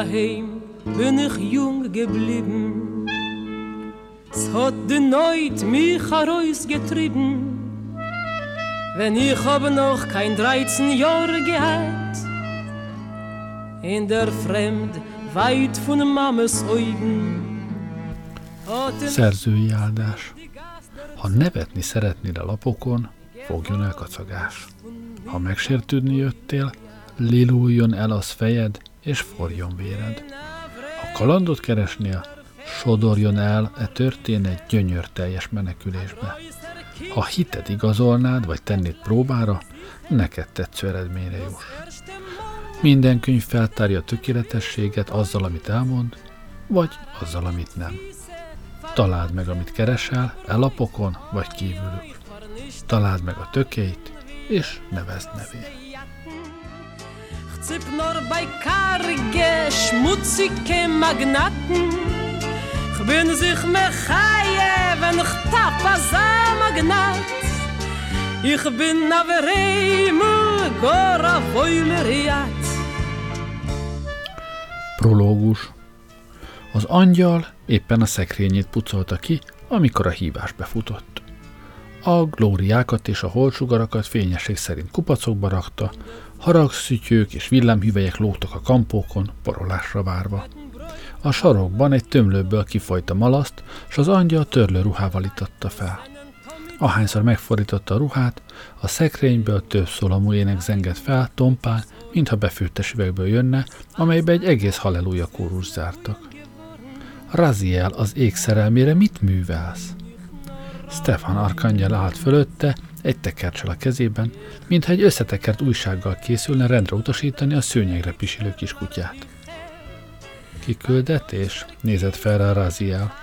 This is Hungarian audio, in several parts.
Daheim bin ich jung geblieben. Es hat die Neut mich herausgetrieben. Wenn ich habe noch kein 13 Jahre gehabt. In der Fremd, weit von Mames Augen. Szerzői áldás. Ha nevetni szeretnél a lapokon, fogjon el kacagás. Ha megsértődni jöttél, liluljon el az fejed, és forjon véred. Ha kalandot keresnél, sodorjon el e történet gyönyör teljes menekülésbe. Ha hited igazolnád, vagy tennéd próbára, neked tetsző eredményre juss. Minden könyv feltárja a tökéletességet azzal, amit elmond, vagy azzal, amit nem. Találd meg, amit keresel, elapokon vagy kívülük. Találd meg a tökeit, és nevezd nevét. Zipp nur bei karge, schmutzige Magnaten. Ich bin sich mehr chaie, wenn ich tapp als ein Magnat. Ich bin aber immer gar a. Prológus Az angyal éppen a szekrényét pucolta ki, amikor a hívás befutott. A glóriákat és a holtsugarakat fényesség szerint kupacokba rakta, haragszütyők és villámhüvelyek lógtak a kampókon, porolásra várva. A sarokban egy tömlőből kifolyt a malaszt, s az angyal törlő ruhával itatta fel. Ahányszor megfordította a ruhát, a szekrényből több szólamú ének zengett fel, tompán, mintha befűttes üvegből jönne, amelybe egy egész halleluja kórus zártak. Raziel az ég szerelmére mit művelsz? Stefan Arkangyal állt fölötte, egy tekercsel a kezében, mintha egy összetekert újsággal készülne rendre utasítani a szőnyegre pisilő kiskutyát. Kiküldetés? Nézett fel rá Raziel.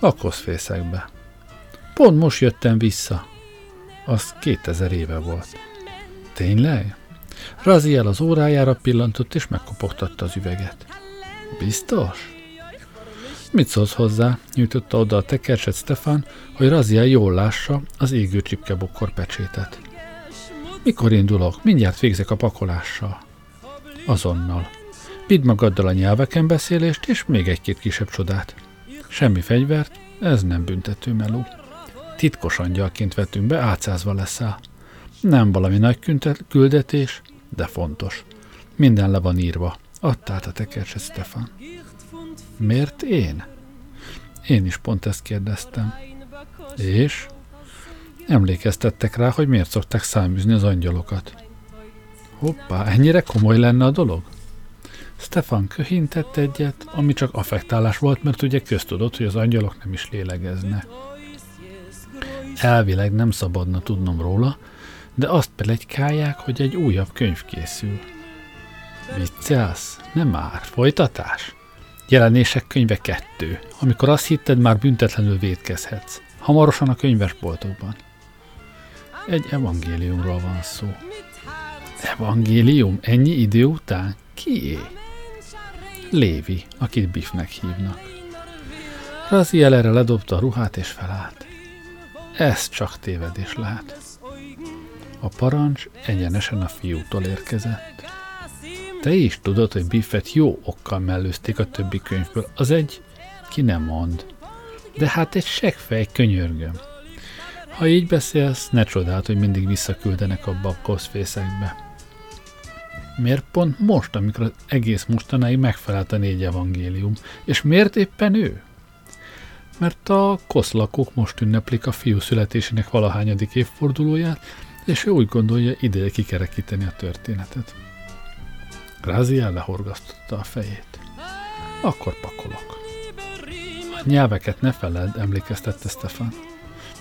A koszfészekbe. Pont most jöttem vissza. Az 2000 éve volt. Tényleg? Raziel az órájára pillantott és megkopogtatta az üveget. Biztos? Mit szólsz hozzá? Nyújtotta oda a tekercset Stefan, hogy Razia jól lássa az égő csipkebokkor pecsétet. Mikor indulok? Mindjárt végzek a pakolással. Azonnal. Vidd magaddal a nyelveken beszélést, és még egy-két kisebb csodát. Semmi fegyvert, ez nem büntető meló. Titkos angyalként vetünk be, átszázva leszel. Nem valami nagy küldetés, de fontos. Minden le van írva. Adtál a tekercset, Stefan. Miért én? Én is pont ezt kérdeztem. És? Emlékeztettek rá, hogy miért szokták száműzni az angyalokat. Hoppá, ennyire komoly lenne a dolog? Stefan köhintett egyet, ami csak affektálás volt, mert ugye köztudott, hogy az angyalok nem is lélegezne. Elvileg nem szabadna tudnom róla, de azt pelegykálják, hogy egy újabb könyv készül. Viccelsz? Nem már. Folytatás? Jelenések könyve 2. Amikor azt hitted, már büntetlenül védkezhetsz. Hamarosan a könyvesboltokban. Egy evangéliumról van szó. Evangélium? Ennyi idő után? Kié? Lévi, akit Biffnek hívnak. Raziel erre ledobta a ruhát és felállt. Ez csak tévedés lehet. A parancs egyenesen a fiútól érkezett. Te is tudod, hogy Biffet jó okkal mellőzték a többi könyvből. Az egy, ki nem mond. De hát egy seggfej, könyörgöm. Ha így beszélsz, ne csodáld, hogy mindig visszaküldenek abba a koszfészekbe. Miért pont most, amikor az egész mostanáig megfelelt a négy evangélium? És miért éppen ő? Mert a koszlakók most ünneplik a fiú születésének valahányadik évfordulóját, és ő úgy gondolja ideje kikerekíteni a történetet. Grázia lehorgasztotta a fejét. Akkor pakolok. A nyelveket ne feled, emlékeztette Stefan.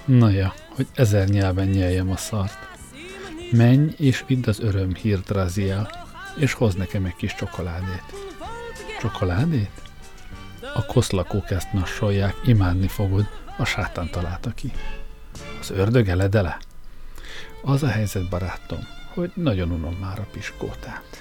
Na ja, hogy ezer nyelven nyeljem a szart. Menj és vidd az öröm hírt Raziel, és hoz nekem egy kis csokoládét. Csokoládét? A koszlakók ezt nassolják, imádni fogod, a sátán találta ki. Az ördög eledele? Az a helyzet, barátom, hogy nagyon unom már a piskótát.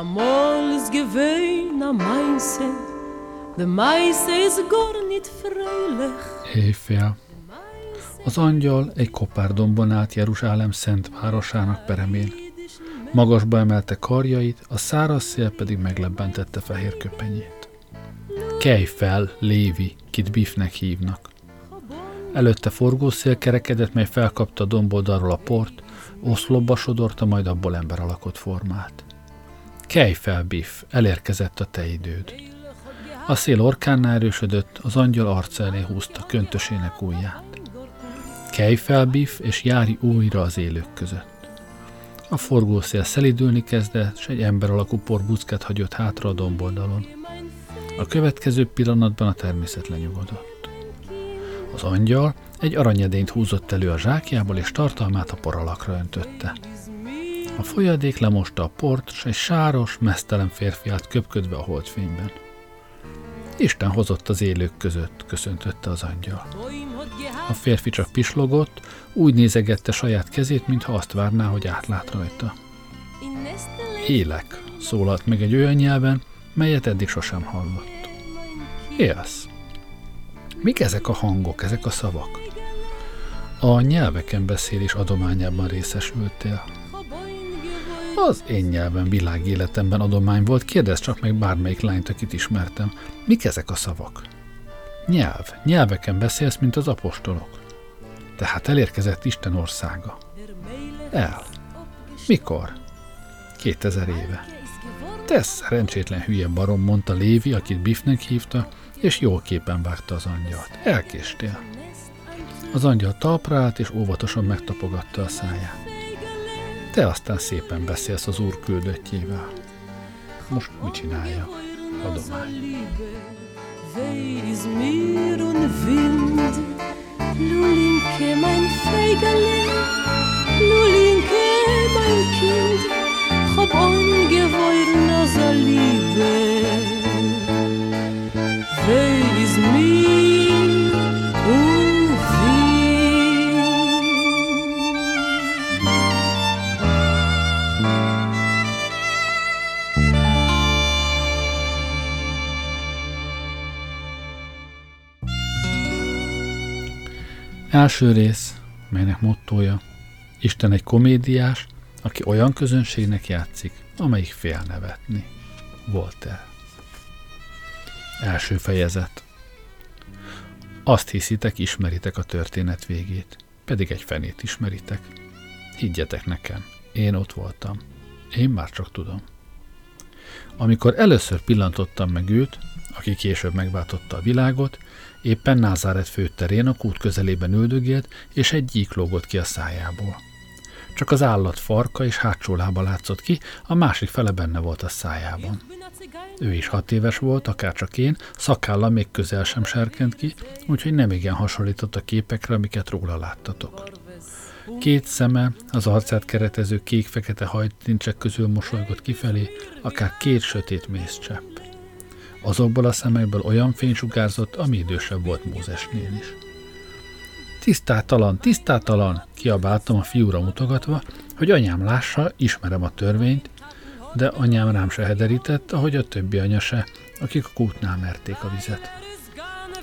Amol is gewein a meise, de meise is gar nit fröhlich. Éjfél. Az angyal egy kopárdombon állt Jeruzsálem szent városának peremén. Magasba emelte karjait, a száraz szél pedig meglebbentette fehér köpenyét. Kelj fel, Lévi, kit Bifnek hívnak. Előtte forgószél kerekedett, mely felkapta domboldalról a port, oszlopba sodorta, majd abból ember alakot formált. Kelj fel, Biff, elérkezett a te időd. A szél orkánnál erősödött, az angyal arca elé húzta köntösének ujját. Kelj fel, Biff, és járj újra az élők között. A forgószél szelidülni kezdett, s egy ember alakú porbuckát hagyott hátra a domboldalon. A következő pillanatban a természet lenyugodott. Az angyal egy aranyedényt húzott elő a zsákjából, és tartalmát a poralakra öntötte. A folyadék lemosta a port, s egy sáros, mesztelen férfi állt köpködve a holdfényben. Isten hozott az élők között, köszöntötte az angyal. A férfi csak pislogott, úgy nézegette saját kezét, mintha azt várná, hogy átlát rajta. Élek, szólalt meg egy olyan nyelven, melyet eddig sosem hallott. Élsz. Mik ezek a hangok, ezek a szavak? A nyelveken beszélés adományában részesültél. Az én nyelven világéletemben adomány volt, kérdezz csak meg bármelyik lányt, akit ismertem. Mik ezek a szavak? Nyelv. Nyelveken beszélsz, mint az apostolok. Tehát elérkezett Isten országa. El. Mikor? 2000 éve. Te szerencsétlen hülye barom, mondta Lévi, akit Biffnek hívta, és jól képen vágta az angyalt. Elkéstél. Az angyal talpra és óvatosan megtapogatta a száját. Te aztán szépen beszélsz az úr küldöttjével. Most mit csinálja? Adomány. Első rész, melynek mottója, Isten egy komédiás, aki olyan közönségnek játszik, amelyik fél nevetni. Voltaire. Első fejezet. Azt hiszitek, ismeritek a történet végét, pedig egy fenét ismeritek. Higgyetek nekem, én ott voltam. Én már csak tudom. Amikor először pillantottam meg őt, aki később megváltotta a világot, éppen Názáret főterén a kút közelében üldögélt, és egy gyík lógott ki a szájából. Csak az állat farka és hátsó lába látszott ki, a másik fele benne volt a szájában. Ő is hat éves volt, akárcsak én, szakálla még közel sem serkent ki, úgyhogy nem igen hasonlított a képekre, amiket róla láttatok. Két szeme, az arcát keretező kék-fekete hajtincsek közül mosolygott kifelé, akár két sötét mézcsepp. Azokból a szemekből olyan fény sugárzott, ami idősebb volt Mózesnél is. Tisztátalan, tisztátalan, kiabáltam a fiúra mutogatva, hogy anyám lássa, ismerem a törvényt, de anyám rám se hederített, ahogy a többi anya se, akik a kútnál merték a vizet.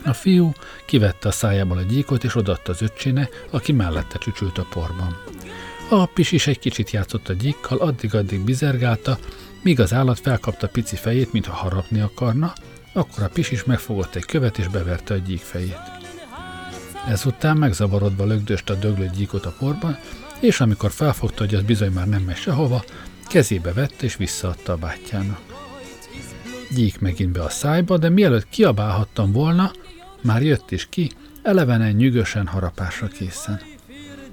A fiú kivette a szájából a gyíkot, és odatta az öccséne, aki mellette csücsült a porban. A pis is egy kicsit játszott a gyíkkal, addig-addig bizergálta, míg az állat felkapta pici fejét, mintha harapni akarna, akkor a pis is megfogott egy követ, és beverte a gyík fejét. Ezután megzavarodva lögdöst a döglött gyíkot a porban, és amikor felfogta, hogy az bizony már nem megy sehova, kezébe vette és visszaadta a bátyjának. Gyík megint be a szájba, de mielőtt kiabálhattam volna, már jött is ki, elevenen nyűgösen harapásra készen.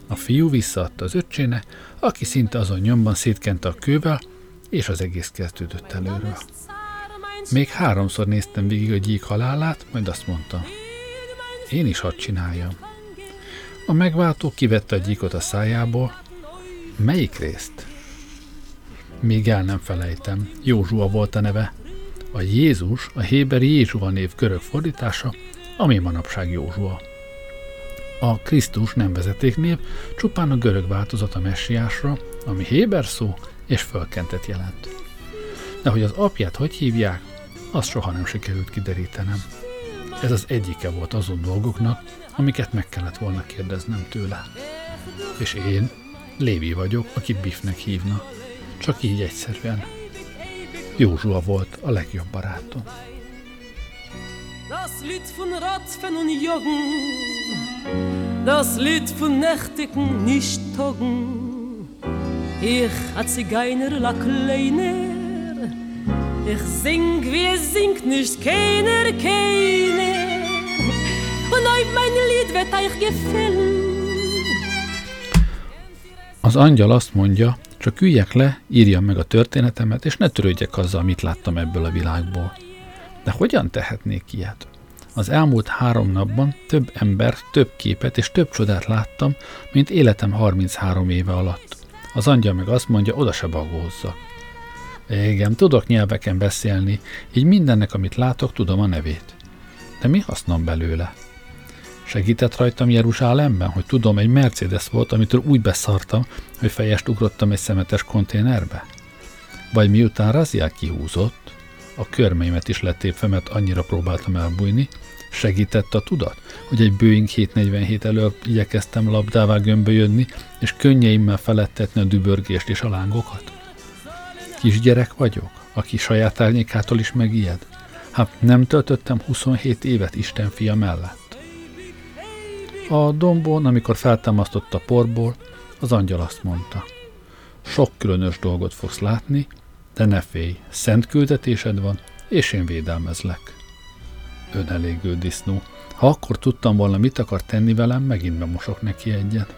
A fiú visszaadta az öccséne, aki szinte azon nyomban szétkente a kővel, és az egész kezdődött előről. Még háromszor néztem végig a gyík halálát, majd azt mondta, én is hadd csináljam. A megváltó kivette a gyíkot a szájából. Melyik részt? Még el nem felejtem. Józsua volt a neve. A Jézus, a Héberi Jézsua név görög fordítása, ami manapság Józsua. A Krisztus nem vezetéknév, csupán a görög változat a messiásra, ami Héber szó és fölkentet jelent. de hogy az apját hogy hívják, azt soha nem sikerült kiderítenem. Ez az egyike volt azon dolgoknak, amiket meg kellett volna kérdeznem tőle. És én, Lévi vagyok, akit Biffnek hívna. Csak így egyszerűen. Józsua volt a legjobb barátom. Das Lied von Rotfen und Joggen Das Lied von nächtigen Nicht-Toggen Ich a Zigeiner Ich sing, wie es singt nicht keiner, keiner Und euch mein Lied wird euch gefällt Az angyal azt mondja, csak üljek le, írjam meg a történetemet, és ne törődjek azzal, mit láttam ebből a világból. De hogyan tehetnék ilyet? Az elmúlt három napban több ember, több képet és több csodát láttam, mint életem 33 éve alatt. Az angyal meg azt mondja, oda se bagózzak. Igen, tudok nyelveken beszélni, így mindennek, amit látok, tudom a nevét. De mi hasznom belőle? Segített rajtam Jeruzsálemben, hogy tudom, egy Mercedes volt, amitől úgy beszartam, hogy fejest ugrottam egy szemetes konténerbe? Vagy miután Raziel kihúzott, a körmeimet is letépve, mert annyira próbáltam elbújni, segített a tudat, hogy egy Boeing 747 elől igyekeztem labdává gömbölyödni, és könnyeimmel felettetni a dübörgést és a lángokat? Kisgyerek vagyok, aki saját árnyékától is megijed? Hát nem töltöttem 27 évet Isten fia mellett. A dombon, amikor feltámasztott a porból, az angyal azt mondta. Sok különös dolgot fogsz látni, de ne félj, szent küldetésed van, és én védelmezlek. Önelégő disznó. Ha akkor tudtam volna, mit akar tenni velem, megint bemosok neki egyet.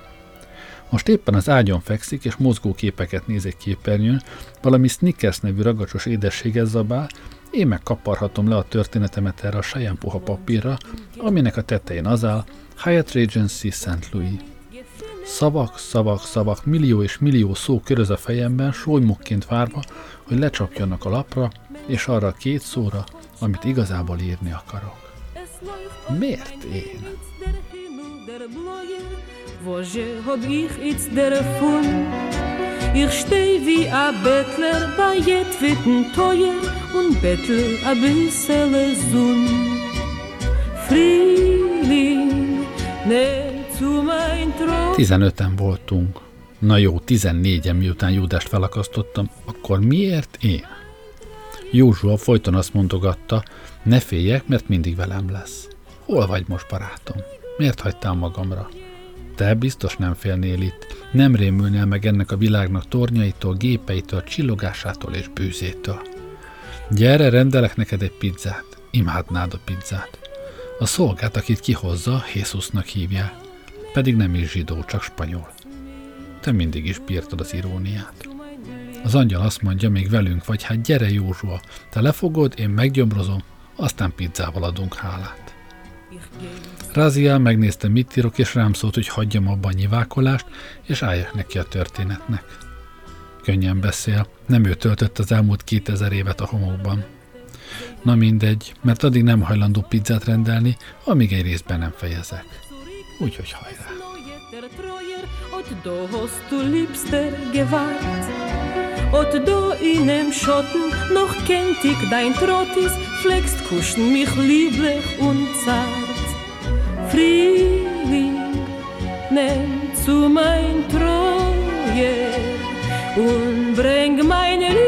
Most éppen az ágyon fekszik, és mozgó képeket néz egy képernyőn, valami Snickers nevű ragacsos édességet zabál, én meg kaparhatom le a történetemet erre a saján puha papírra, aminek a tetején az áll Hyatt Regency St. Louis. Szavak, szavak, szavak, millió és millió szó köröz a fejemben, solymokként várva, hogy lecsapjanak a lapra, és arra a két szóra, amit igazából írni akarok. Miért én? Woje hob ich der steh wie a Bettler bei jet witten teuer und bettel a bissele sun Frühling, ne zu mein Tron 15-en voltunk. Na jó, 14-en miután Júdást felakasztottam, akkor miért én? Józsua folyton azt mondogatta, ne féljek, mert mindig velem lesz. Hol vagy most, barátom? Miért hagytál magamra? Te biztos nem félnél itt, nem rémülnél meg ennek a világnak tornyaitól, gépeitől, csillogásától és bűzétől. Gyere, rendelek neked egy pizzát. Imádnád a pizzát. A szolgát, akit kihozza, Jézusnak hívják. Pedig nem is zsidó, csak spanyol. Te mindig is bírtad az iróniát. Az angyal azt mondja, még velünk vagy, hát gyere Józsua, te lefogod, én meggyomrozom, aztán pizzával adunk hálát. Raziel megnézte, mit írok, és rám szólt, hogy hagyjam abban a nyivákolást, és álljak neki a történetnek. Könnyen beszél, nem ő töltött az elmúlt 2000 évet a homokban. Na mindegy, mert addig nem hajlandó pizzát rendelni, amíg egy részben nem fejezek. Úgyhogy hajrá! Und do in em Schotten noch kennt ich dein Trottis, flext kuschen mich lieblich und zart. Frühling, nimm zu mein Treue und bring meine Liebsten,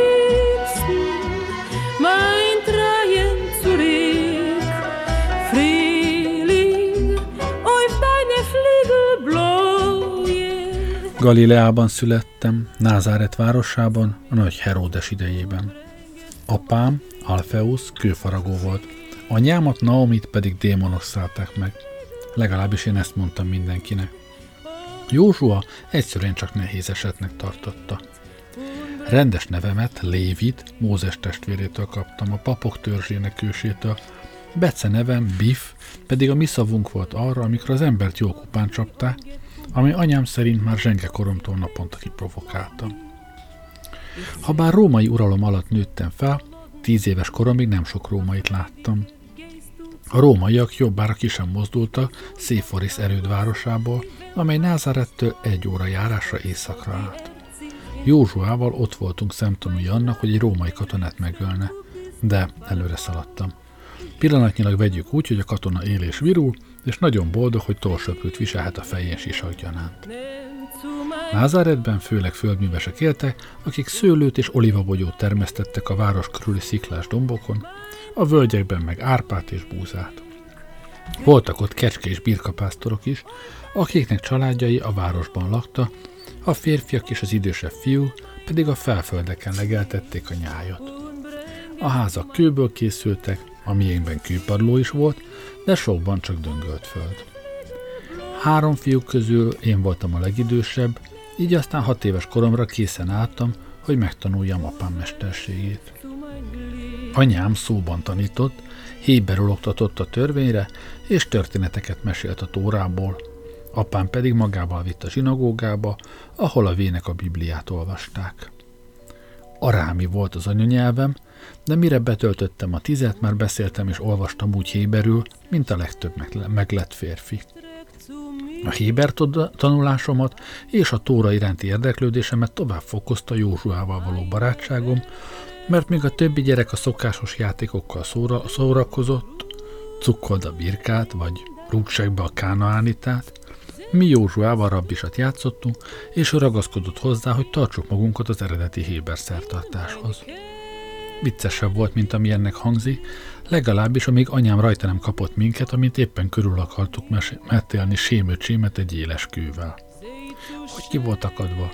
Galileában születtem, Názáret városában, a nagy Heródes idejében. Apám, Alfeusz, kőfaragó volt, anyámat, Naomit pedig démonok szállták meg. Legalábbis én ezt mondtam mindenkinek. Józsua egyszerűen csak nehéz esetnek tartotta. Rendes nevemet, Lévit, Mózes testvérétől kaptam, a papok törzsének ősétől. Bece nevem, Biff, pedig a mi szavunk volt arra, amikor az embert jó kupán csapták, ami anyám szerint már zsenge koromtól naponta kiprovokáltam. Habár római uralom alatt nőttem fel, tíz éves koromig nem sok rómait láttam. A rómaiak jobbára ki sem mozdultak Széforis erődvárosából, amely Názárettől egy óra járásra északra állt. Józsuával ott voltunk szemtanúi annak, hogy egy római katonát megölne, de előre szaladtam. Pillanatnyilag vegyük úgy, hogy a katona él és virul, és nagyon boldog, hogy torsöprőt viselhet a fején sisak gyanánt. Názáretben főleg földművesek éltek, akik szőlőt és olivabogyót termesztettek a város körüli sziklás dombokon, a völgyekben meg árpát és búzát. Voltak ott kecske és birkapásztorok is, akiknek családjai a városban lakta, a férfiak és az idősebb fiú pedig a felföldeken legeltették a nyájat. A házak kőből készültek, a miénkben kőpadló is volt, de sokban csak döngölt föld. Három fiúk közül én voltam a legidősebb, így aztán hat éves koromra készen álltam, hogy megtanuljam apám mesterségét. Anyám szóban tanított, héberül oktatott a törvényre, és történeteket mesélt a tórából. Apám pedig magával vitt a zsinagógába, ahol a vének a Bibliát olvasták. Arámi volt az anyanyelvem, de mire betöltöttem a tizet, már beszéltem és olvastam úgy héberül, mint a legtöbb meglett férfi. A Héber tanulásomat és a Tóra iránti érdeklődésemet tovább fokozta Józsuával való barátságom, mert még a többi gyerek a szokásos játékokkal szóra, szórakozott, cukkold a birkát, vagy rúgseg be a kánaánitát, mi Józsuával rabbisat játszottunk, és ő ragaszkodott hozzá, hogy tartsuk magunkat az eredeti Héber szertartáshoz. Viccesebb volt, mint ami ennek hangzik, legalábbis amíg anyám rajta nem kapott minket, amint éppen körül akartuk metélni sémöcsémet egy éles kővel. Hogy ki volt akadva?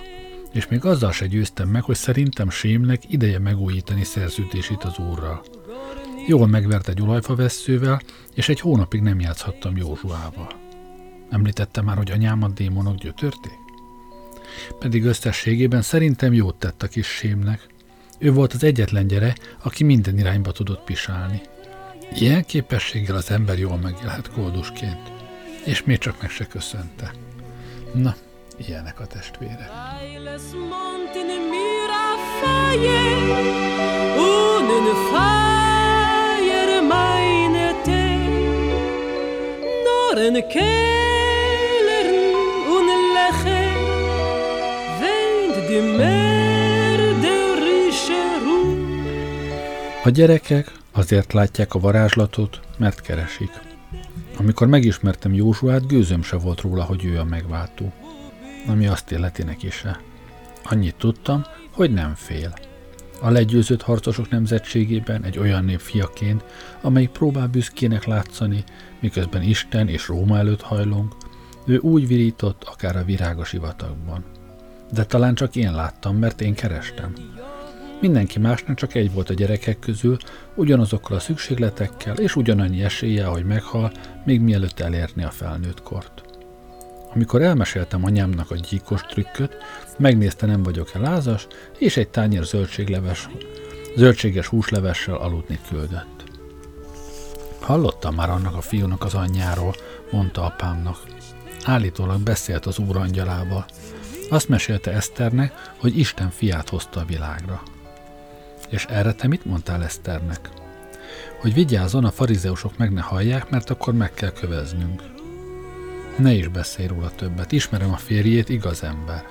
És még azzal se győztem meg, hogy szerintem sémnek ideje megújítani szerződését az úrral. Jól megvert egy olajfavesszővel, és egy hónapig nem játszhattam Józsuával. Említettem már, hogy anyámat démonok gyötörték? Pedig összességében szerintem jót tett a kis sémnek. Ő volt az egyetlen gyere, aki minden irányba tudott pisálni. Ilyen képességgel az ember jól megélhet koldusként. És még csak meg se köszönte. Na, ilyenek a testvérek. Norren kelern un lecher, weint die A gyerekek azért látják a varázslatot, mert keresik. Amikor megismertem Józsuát, gőzöm se volt róla, hogy ő a megváltó. Ami azt illeti neki se. Annyit tudtam, hogy nem fél. A legyőzött harcosok nemzetségében egy olyan nép fiaként, amelyik próbál büszkének látszani, miközben Isten és Róma előtt hajlunk, ő úgy virított, akár a virágos ivatagban. De talán csak én láttam, mert én kerestem. Mindenki másnak csak egy volt a gyerekek közül, ugyanazokkal a szükségletekkel és ugyanannyi esélye, hogy meghal, még mielőtt elérni a felnőtt kort. Amikor elmeséltem anyámnak a gyíkos trükköt, megnézte nem vagyok-e lázas, és egy tányér zöldségleves, zöldséges húslevessel aludni küldött. Hallottam már annak a fiúnak az anyjáról, mondta apámnak. Állítólag beszélt az úr angyalával. Azt mesélte Eszternek, hogy Isten fiát hozta a világra. És erre te mit mondtál Eszternek? Hogy vigyázzon, a farizeusok meg ne hallják, mert akkor meg kell köveznünk. Ne is beszélj róla többet, ismerem a férjét, igaz ember.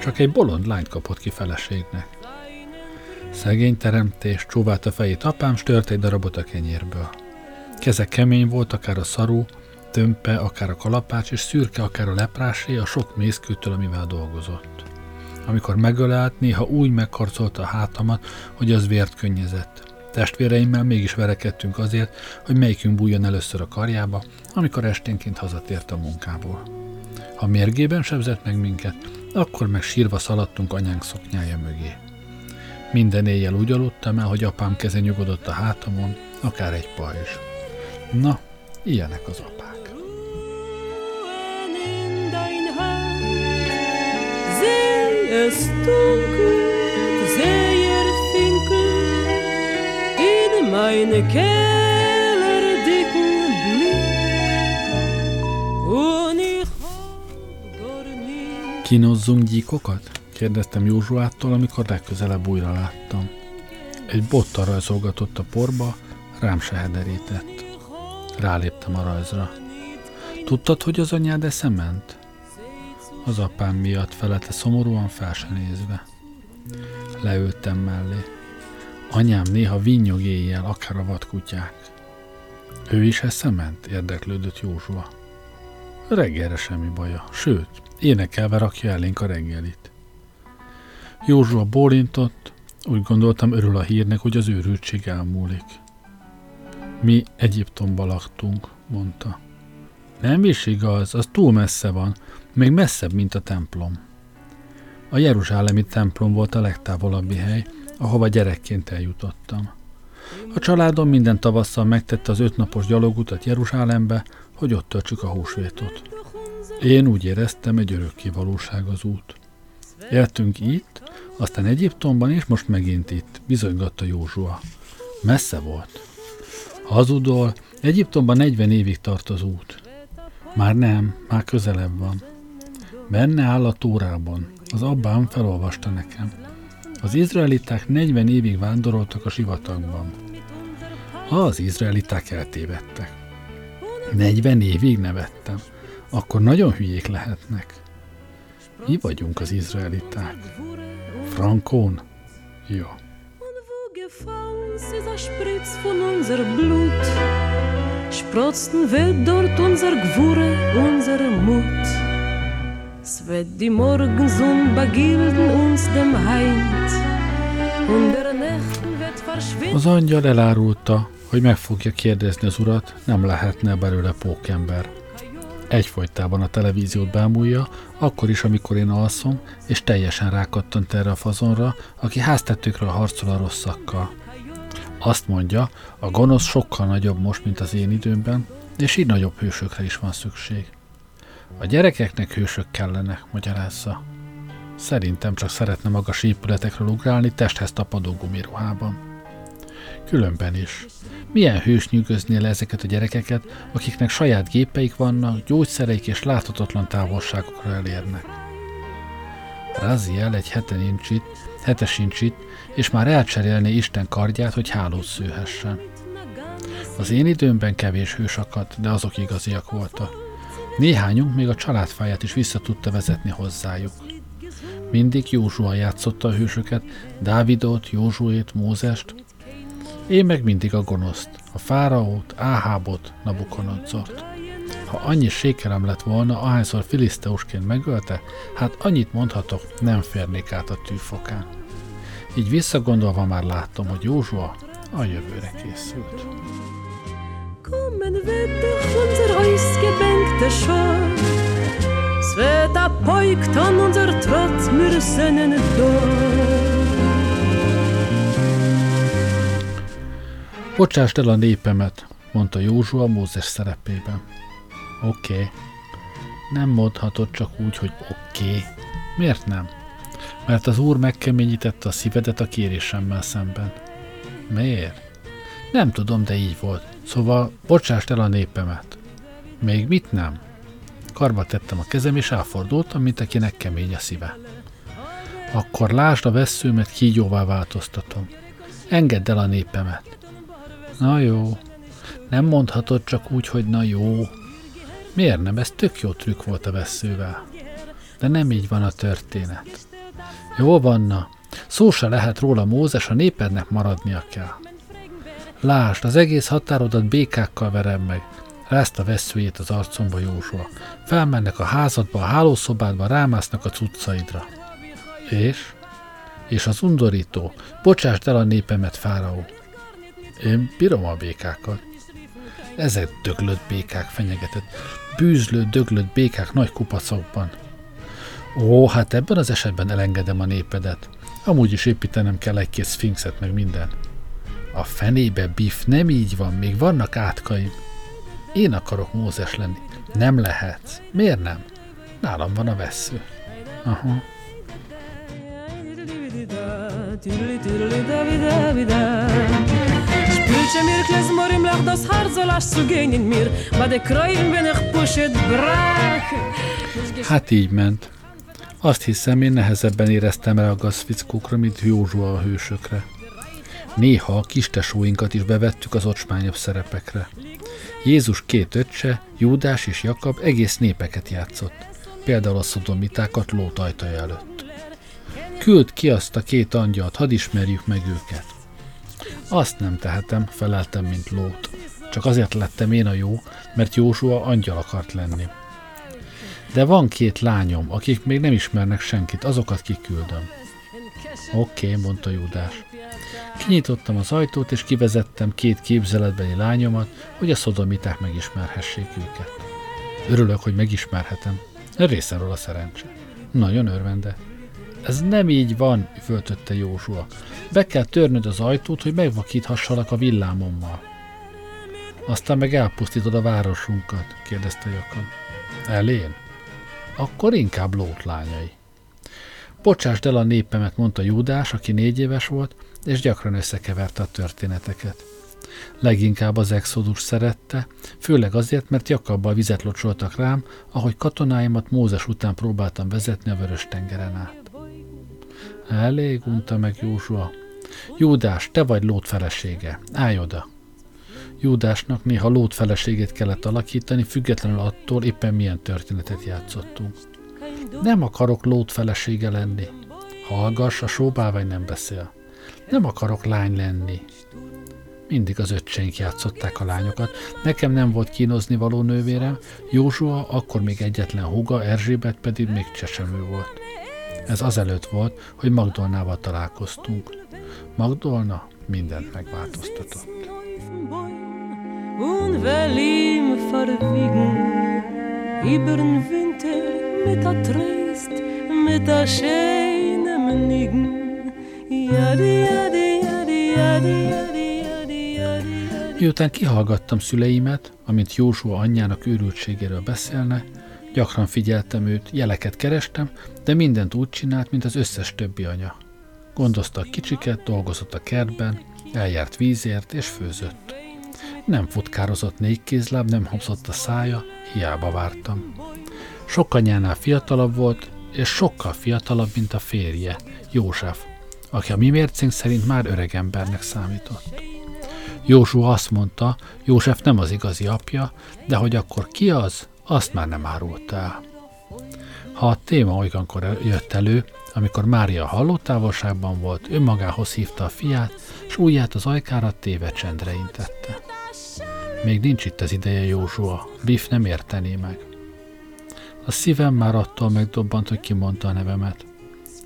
Csak egy bolond lányt kapott ki feleségnek. Szegény teremtés, csóvált a fejét apám, stört egy darabot a kenyérből. Keze kemény volt, akár a szarú, tömpe, akár a kalapács, és szürke, akár a leprásé a sok mészkőtől, amivel dolgozott. Amikor megölelt, néha úgy megkarcolta a hátamat, hogy az vért könnyezett. Testvéreimmel mégis verekedtünk azért, hogy melyikünk bújjon először a karjába, amikor esténként hazatért a munkából. Ha mérgében sebzett meg minket, akkor meg sírva szaladtunk anyánk szoknyája mögé. Minden éjjel úgy aludtam el, hogy apám keze nyugodott a hátamon, akár egy pajzs. Na, ilyenek az apák. Es dunkelt sehr finkel in meine Keller dicken Blick und ich Kínozzunk gyíkokat? kérdeztem Józsuától, amikor legközelebb újra láttam. Egy bottal rajzolgatott a porba, rám se hederített. Ráléptem a rajzra. Tudtad, hogy az anyád esze ment? Az apám miatt felette szomorúan fel se nézve. Leültem mellé. Anyám néha vinnyog éjjel, akár a vadkutyák. Ő is eszement? érdeklődött Józsua. Reggelre semmi baja, sőt, énekelve rakja elénk a reggelit. Józsua bólintott, úgy gondoltam örül a hírnek, hogy az őrültség elmúlik. Mi Egyiptomba laktunk, mondta. Nem is igaz, az túl messze van, még messzebb, mint a templom. A Jeruzsálemi templom volt a legtávolabbi hely, ahova gyerekként eljutottam. A családom minden tavasszal megtette az ötnapos gyalogutat Jeruzsálembe, hogy ott töltsük a húsvétot. Én úgy éreztem, egy örökké valóság az út. Éltünk itt, aztán Egyiptomban, és most megint itt, bizonygatta Józsua. Messze volt. Hazudol, Egyiptomban 40 évig tart az út. Már nem, már közelebb van. Benne áll a Tórában. Az abbám felolvasta nekem. Az izraeliták 40 évig vándoroltak a sivatagban. Az izraeliták eltévedtek. 40 évig nevettem. Akkor nagyon hülyék lehetnek. Mi vagyunk az izraeliták. Frankón? Jó. Sprotzen wird dort unser Gwure, unsere Mut. Es wird die Morgenson begilden uns dem Heint, und der Nächten wird verschwinden. Az angyal elárulta, hogy meg fogja kérdezni az urat, nem lehetne belőle pókember. Egyfolytában a televíziót bámulja, akkor is, amikor én alszom, és teljesen rákattant erre a fazonra, aki háztetőkről harcol a rosszakkal. Azt mondja, a gonosz sokkal nagyobb most, mint az én időmben, és így nagyobb hősökre is van szükség. A gyerekeknek hősök kellenek, magyarázza. Szerintem csak szeretne magas épületekről ugrálni testhez tapadó gumiruhában. Különben is. Milyen hős nyűgöznél ezeket a gyerekeket, akiknek saját gépeik vannak, gyógyszereik és láthatatlan távolságokra elérnek. Raziel egy hete nincs itt, hete sincs itt, és már elcserélné Isten kardját, hogy hálót szőhessen. Az én időmben kevés hős akadt, de azok igaziak voltak. Néhányunk még a családfáját is vissza tudta vezetni hozzájuk. Mindig Józsua játszotta a hősöket, Dávidot, Józsuét, Mózest, én meg mindig a gonoszt, a fáraót, Áhábot, Nabukonodzort. Ha annyi sékerem lett volna, ahányszor filiszteusként megölte, hát annyit mondhatok, nem férnék át a tűfokán. Így visszagondolva már látom, hogy Józsua a jövőre készült. Kommen wird unser ausgebenkte Schor Es wird abbeugt an unser Trott mürsennen Dor Bocsásd el a népemet, mondta Józsua Mózes szerepében. Oké. Okay. Nem mondhatod csak úgy, hogy oké. Okay. Miért nem? Mert az Úr megkeményítette a szívedet a kérésemmel szemben. Miért? Nem tudom, de így volt. Szóval bocsásd el a népemet. Még mit nem? Karba tettem a kezem, és elfordultam, mint akinek kemény a szíve. Akkor lásd a veszőmet, kígyóvá változtatom. Engedd el a népemet. Na jó. Nem mondhatod csak úgy, hogy na jó. Miért nem? Ez tök jó trükk volt a veszővel. De nem így van a történet. Jó van, na. Szó se lehet róla, Mózes, a népednek maradnia kell. Lásd, az egész határodat békákkal verem meg. Rázta veszőjét az arcomba Józsua. Felmennek a házadba, a hálószobádba, rámásznak a cuccaidra. És? És az undorító. Bocsásd el a népemet, fáraó. Én bírom a békákat. Ezek döglött békák fenyegetett, bűzlő, döglött békák nagy kupacokban. Ó, hát ebben az esetben elengedem a népedet. Amúgy is építenem kell egy-két szfinxet, meg minden. A fenébe, Biff, nem így van, még vannak átkaim. Én akarok Mózes lenni. Nem lehetsz. Miért nem? Nálam van a vesző. Aha. Haar soll as zu gehen in mir, ba de kreuen bin ich pushet brak. Hát így ment. Azt hiszem, én nehezebben éreztem rá a gazfickókra, mint Józsua a hősökre. Néha a kistesóinkat is bevettük az ocsmányabb szerepekre. Jézus két öccse, Júdás és Jakab egész népeket játszott. például a szodomitákat lót ajtaja előtt. Küld ki azt a két angyalt, hadd ismerjük meg őket. Azt nem tehetem, feleltem, mint lót. Csak azért lettem én a jó, mert Józsua angyal akart lenni. De van két lányom, akik még nem ismernek senkit, azokat kiküldöm. Oké, okay, mondta Júdás. Kinyitottam az ajtót, és kivezettem két képzeletbeli lányomat, hogy a szodomiták megismerhessék őket. Örülök, hogy megismerhetem. Részemről a szerencse. Nagyon örvende. Ez nem így van, föltötte Józsua. Be kell törnöd az ajtót, hogy megvakíthassalak a villámommal. Aztán meg elpusztítod a városunkat, kérdezte Jakab. Elén? Akkor inkább Lót lányai. Bocsásd el a népemet, mondta Júdás, aki négy éves volt, és gyakran összekeverte a történeteket. Leginkább az exodus szerette, főleg azért, mert Jakabbal vizet locsoltak rám, ahogy katonáimat Mózes után próbáltam vezetni a vörös tengeren át. Elég, unta meg Józsua. Júdás, te vagy Lót felesége. Állj oda! Júdásnak néha Lót feleségét kellett alakítani, függetlenül attól éppen milyen történetet játszottunk. Nem akarok Lót felesége lenni. Hallgass, a sóbávaj nem beszél. Nem akarok lány lenni. Mindig az öccseink játszották a lányokat. Nekem nem volt kínozni való nővérem, Józsua akkor még egyetlen húga, Erzsébet pedig még csecsemő volt. Ez azelőtt volt, hogy Magdolnával találkoztunk. Magdolna mindent megváltoztatott. Und Berlin verwiegen, übern Winter mit a Trist, mit a schönen Nigen. Miután kihallgattam szüleimet, amint Jósua anyjának őrültségéről beszélne, gyakran figyeltem őt, jeleket kerestem, de mindent úgy csinált, mint az összes többi anya. Gondozta a kicsiket, dolgozott a kertben, eljárt vízért és főzött. Nem futkározott négy kézláb, nem hopszott a szája, hiába vártam. Sok anyánál fiatalabb volt, és sokkal fiatalabb, mint a férje, József, aki a mi mércénk szerint már öreg embernek számított. Józsu azt mondta, József nem az igazi apja, de hogy akkor ki az, azt már nem árulta el. Ha a téma olyankor jött elő, amikor Mária hallótávolságban volt, önmagához hívta a fiát, és ujját az ajkára téve csendre intette. Még nincs itt az ideje, Józsua, Biff nem értené meg. A szívem már attól megdobbant, hogy kimondta a nevemet.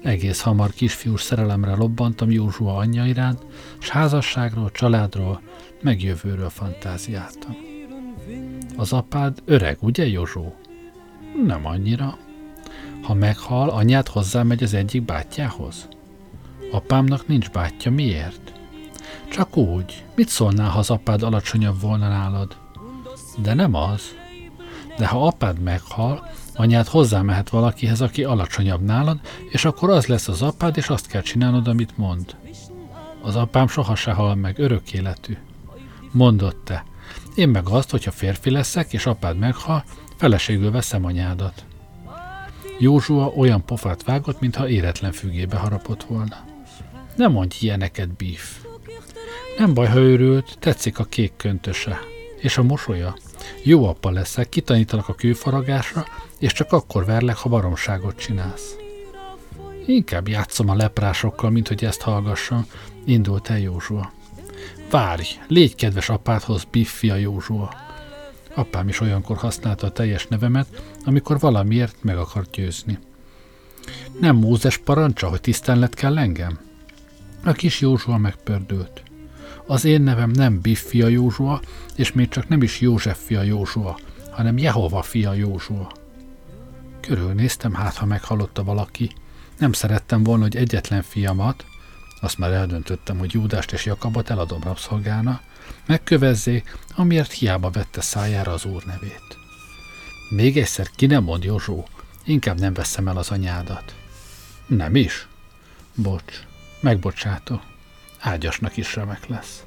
Egész hamar kisfiús szerelemre lobbantam Józsua anyja iránt, s házasságról, családról, meg jövőről fantáziáltam. Az apád öreg, ugye, Józsó? Nem annyira. Ha meghal, anyád hozzámegy az egyik bátyjához? Apámnak nincs bátyja, miért? Csak úgy. Mit szólnál, ha az apád alacsonyabb volna nálad? De nem az. De ha apád meghal, anyád hozzámehet valakihez, aki alacsonyabb nálad, és akkor az lesz az apád, és azt kell csinálnod, amit mond. Az apám soha se hal meg, örök életű. Mondott te. Én meg azt, hogyha férfi leszek, és apád meghal, feleségül veszem anyádat. Józsua olyan pofát vágott, mintha éretlen fügébe harapott volna. Nem mondj ilyeneket, Beef. Nem baj, ha őrült, tetszik a kék köntöse. És a mosolya. Jó apa leszek, kitanítanak a kőfaragásra, és csak akkor verlek, ha baromságot csinálsz. Inkább játszom a leprásokkal, mint hogy ezt hallgassam, indult el Józsua. Várj, légy kedves apádhoz, Biffi a Józsua. Apám is olyankor használta a teljes nevemet, amikor valamiért meg akart győzni. Nem Mózes parancsa, hogy tisztelet kell engem? A kis Józsua megpördült. Az én nevem nem Biff fia Józsua, és még csak nem is József fia Józsua, hanem Jehova fia Józsua. Körülnéztem, hát ha meghallotta valaki. Nem szerettem volna, hogy egyetlen fiamat, azt már eldöntöttem, hogy Júdást és Jakabot eladom rabszolgána, megkövezzék, amiért hiába vette szájára az úr nevét. Még egyszer ki nem mond, Józsó, inkább nem veszem el az anyádat. Nem is? Bocs, megbocsátok ágyasnak is remek lesz.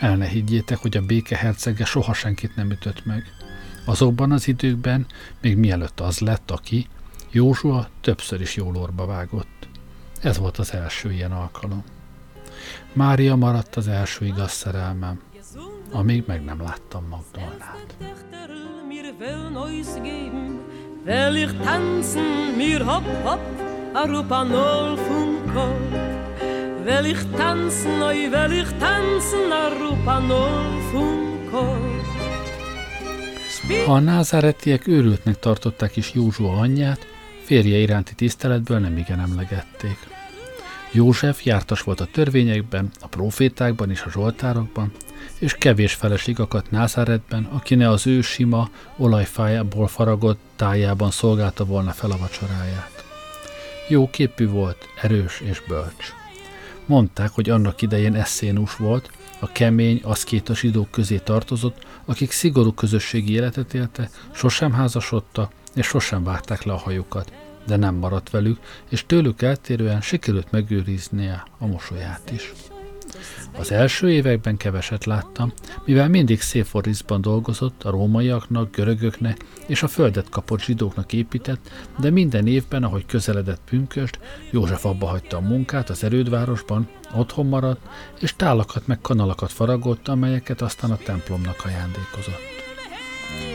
El ne higgyétek, hogy a béke hercege soha senkit nem ütött meg. Azokban az időkben, még mielőtt az lett, aki, Józsua többször is jól orba vágott. Ez volt az első ilyen alkalom. Mária maradt az első igaz szerelmem, amíg meg nem láttam Magdolnát. Will ich tanzen, mir hopp, hopp, a rupa nol fun kol. Will ich tanzen, oi, will ich tanzen, a rupa nol fun kol. Ha a názáretiek őrültnek tartották is Józsua anyját, férje iránti tiszteletből nem igen emlegették. József jártas volt a törvényekben, a profétákban és a zsoltárokban, és kevés feleség Názáretben, aki ne az ő sima, olajfájából faragott tájában szolgálta volna fel a vacsoráját. Jó képű volt, erős és bölcs. Mondták, hogy annak idején eszénus volt, a kemény, aszkéta zsidók közé tartozott, akik szigorú közösségi életet élte, sosem házasodta, és sosem vágták le a hajukat, de nem maradt velük, és tőlük eltérően sikerült megőriznie a is. Az első években keveset láttam, mivel mindig Széforiszban dolgozott, a rómaiaknak, görögöknek és a földet kapott zsidóknak épített, de minden évben, ahogy közeledett pünköst, József abba hagyta a munkát az erődvárosban, otthon maradt, és tálakat meg kanalakat faragott, amelyeket aztán a templomnak ajándékozott.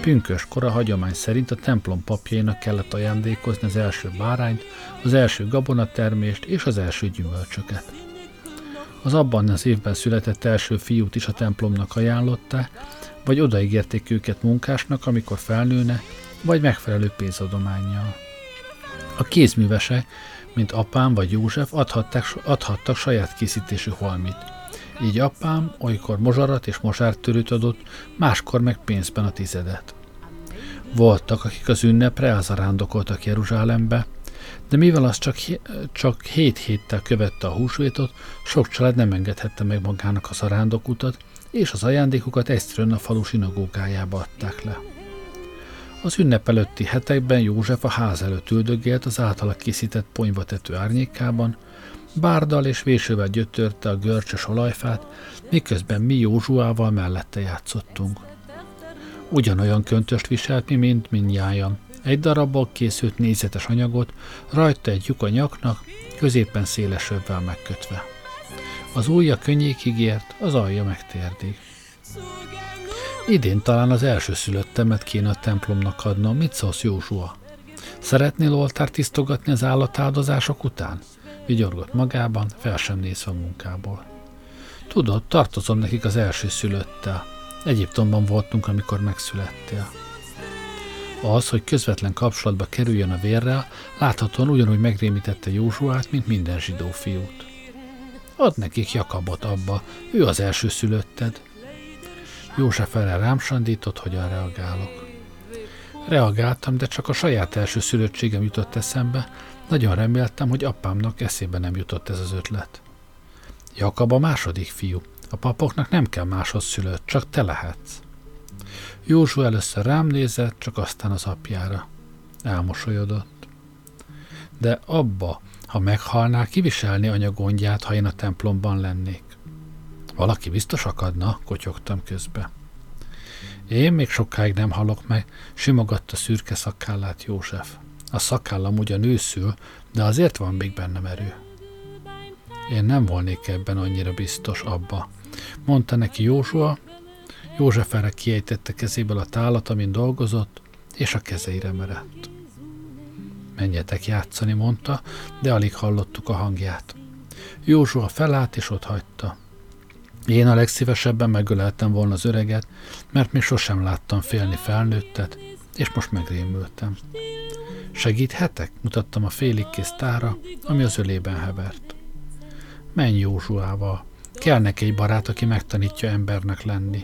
Pünkös kora hagyomány szerint a templom papjainak kellett ajándékozni az első bárányt, az első gabonatermést és az első gyümölcsöket. Az abban az évben született első fiút is a templomnak ajánlotta, vagy odaígérték őket munkásnak, amikor felnőne, vagy megfelelő pénzadományjal. A kézművese, mint apám vagy József, adhattak, adhattak saját készítésű holmit. Így apám olykor mozsarat és mosártörőt adott, máskor meg pénzben a tizedet. Voltak, akik az ünnepre elzarándokoltak Jeruzsálembe, de mivel az csak, csak hét héttel követte a húsvétot, sok család nem engedhette meg magának az arándokutat, és az ajándékukat egyszerűen a falu sinagógájába adták le. Az ünnep előtti hetekben József a ház előtt üldögélt az általa készített ponyvatető árnyékában, bárdal és vésővel gyötörte a görcsös olajfát, miközben mi Józsuával mellette játszottunk. Ugyanolyan köntöst viselt mi, mint mindnyájan, egy darabból készült négyzetes anyagot, rajta egy lyuk a nyaknak, középen széles övvel megkötve. Az ujja könnyékig ért, az alja meg térdig. Idén talán az első szülöttemet kéne a templomnak adnom, mit szólsz Józsua? Szeretnél oltárt tisztogatni az állatáldozások után? Vigyorgott magában, fel sem nézve a munkából. Tudod, tartozom nekik az első szülöttel. Egyiptomban voltunk, amikor megszülettél. Az, hogy közvetlen kapcsolatba kerüljön a vérrel, láthatóan ugyanúgy megrémítette Józsuát, mint minden zsidó fiút. Add nekik Jakabot abba, ő az első szülötted. József erre rám sandított, hogyan reagálok. Reagáltam, de csak a saját első szülöttségem jutott eszembe, nagyon reméltem, hogy apámnak eszébe nem jutott ez az ötlet. Jakab a második fiú. A papoknak nem kell máshoz szülött, csak te lehetsz. Józsu először rám nézett, csak aztán az apjára. Elmosolyodott. De abba, ha meghalnál, kiviselni anya gondját, ha én a templomban lennék. Valaki biztos akadna, kotyogtam közbe. Én még sokáig nem halok meg, simogatta szürke szakállát József. A szakállam ugyan őszül, de azért van még bennem erő. Én nem volnék ebben annyira biztos abba, mondta neki Józsua, József erre kiejtette kezéből a tálat, amin dolgozott, és a kezeire merett. Menjetek játszani, mondta, de alig hallottuk a hangját. Józsua felállt és ott hagyta. Én a legszívesebben megöleltem volna az öreget, mert még sosem láttam félni felnőttet, és most megrémültem. Segíthetek? mutattam a félig kész tára, ami az ölében hevert. Menj Józsuával, kell neki egy barát, aki megtanítja embernek lenni.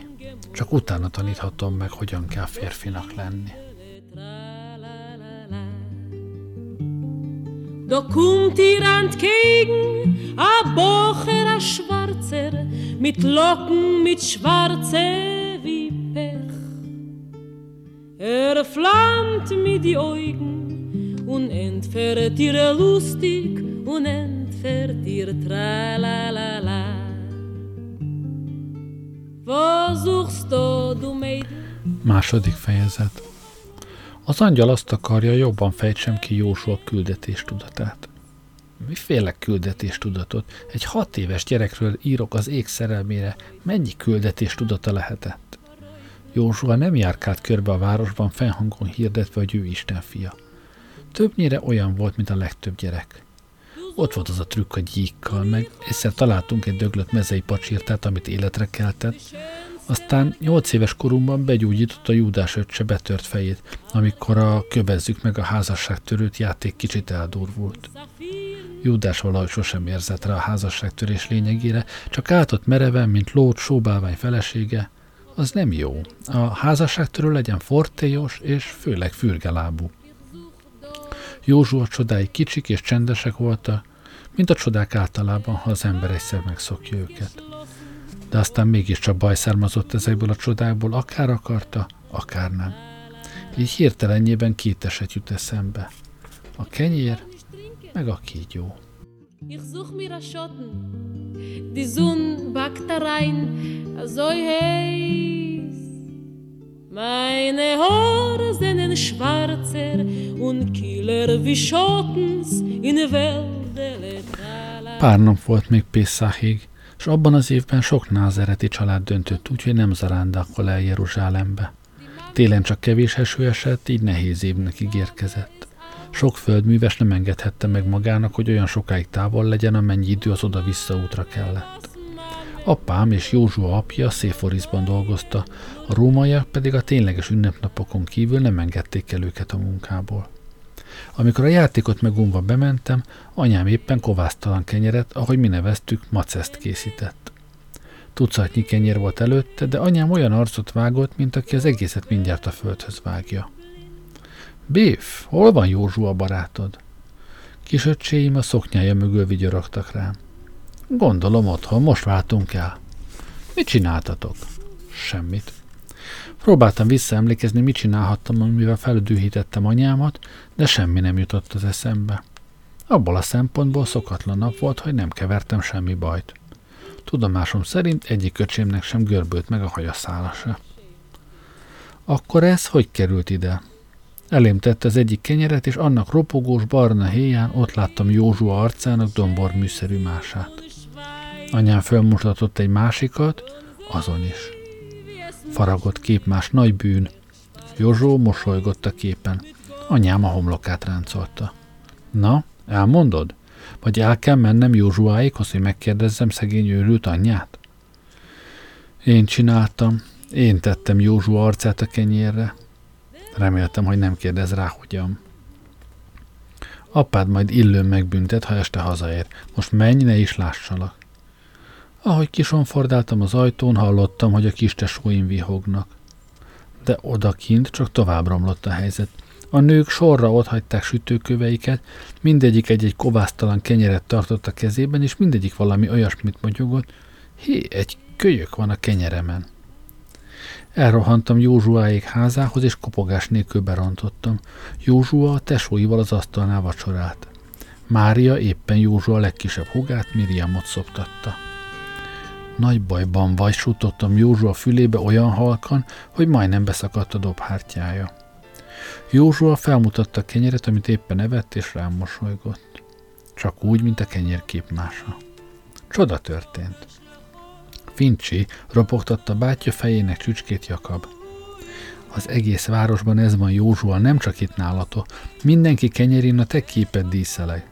Csak utána taníthatom meg, hogyan kell férfinak lenni. Da kommt ihr entgegen a Bocher, a Schwarzer, mit Locken, mit Schwarze wie Pech. Er flammt mit die Augen und entfährt ihr lustig und entfährt ihr tra la la la. Második fejezet Az angyal azt akarja, jobban fejtsem ki Jósua küldetés tudatát. Miféle küldetés tudatot? Egy hat éves gyerekről írok az ég szerelmére. Mennyi küldetés tudata lehetett? Józsua nem járkált körbe a városban fennhangon hirdetve, hogy ő Isten fia. Többnyire olyan volt, mint a legtöbb gyerek. Ott volt az a trükk a gyíkkal, meg egyszer találtunk egy döglött mezei pacsirtát, amit életre keltett, aztán nyolc éves korunkban begyújtított a Júdás öccse betört fejét, amikor a köbezzük meg a házasságtörőt játék kicsit eldurvult. Júdás valahogy sosem érzett rá a házasságtörés lényegére, csak átott mereven, mint lót sóbálvány felesége. Az nem jó. A házasságtörő legyen fortélyos és főleg fürgelábú. Józsua csodái kicsik és csendesek voltak, mint a csodák általában, ha az ember egyszer megszokja őket. De aztán mégiscsak baj származott ezekből a csodákból, akár akarta, akár nem. Így hirtelenjében két eset jut eszembe. A kenyér, meg a kígyó. Ich such mir a Schotten, die Sonn backt da rein, so heiß. Meine Haare sind schwarzer und killer wie Schottens in. Pár nap volt még Pészáhig, és abban az évben sok názereti család döntött úgy, hogy nem zarándakol el Jeruzsálembe. Télen csak kevés eső esett, így nehéz évnek ígérkezett. Sok földműves nem engedhette meg magának, hogy olyan sokáig távol legyen, amennyi idő az oda-vissza útra kellett. Apám és Józsua apja Széforizban dolgozta, a rómaiak pedig a tényleges ünnepnapokon kívül nem engedték el őket a munkából. Amikor a játékot megunva bementem, anyám éppen kovásztalan kenyeret, ahogy mi neveztük, maceszt készített. Tucatnyi kenyér volt előtte, de anyám olyan arcot vágott, mint aki az egészet mindjárt a földhöz vágja. Biff, hol van Józsua barátod? Kisöccséim a szoknyája mögül vigyorogtak rám. Gondolom otthon, most váltunk el. Mit csináltatok? Semmit. Próbáltam visszaemlékezni, mit csinálhattam, amivel felüdűhítettem anyámat, de semmi nem jutott az eszembe. Abból a szempontból szokatlan nap volt, hogy nem kevertem semmi bajt. Tudomásom szerint egyik öcsémnek sem görbült meg a hajaszála. Akkor ez hogy került ide? Elém tette az egyik kenyeret, és annak ropogós barna héján ott láttam Józsua arcának dombor műszerű mását. Anyám fölmutatott egy másikat, azon is. Faragott képmás nagy bűn. Józsó mosolygott a képen. Anyám a homlokát ráncolta. Na, elmondod? Vagy el kell mennem Józsuáékhoz, hogy megkérdezzem szegény őrült anyját? Én csináltam. Én tettem Józsua arcát a kenyérre. Reméltem, hogy nem kérdez rá, hogyan. Apád majd illőn megbüntet, ha este hazaér. Most menj, ne is lássalak. Ahogy kisonfordáltam az ajtón, hallottam, hogy a kis tesóim vihognak. De odakint csak tovább romlott a helyzet. A nők sorra otthagyták sütőköveiket, mindegyik egy-egy kovásztalan kenyeret tartott a kezében, és mindegyik valami olyasmit motyogott. Hé, egy kölyök van a kenyeremen. Elrohantam Józsuáék házához, és kopogás nélkül berontottam. Józsua a tesóival az asztalnál vacsorált. Mária éppen Józsua legkisebb hugát, Miriamot szoptatta. Nagy bajban vagy, sutottam Józsua fülébe olyan halkan, hogy majdnem beszakadt a dobhártyája. Józsua felmutatta a kenyeret, amit éppen evett, és rám mosolygott. Csak úgy, mint a kenyér képmása. Csoda történt. Fincsi ropogtatta bátyja fejének csücskét Jakab. Az egész városban ez van Józsua, nem csak itt nálatok. Mindenki kenyerén a te képed díszeleg.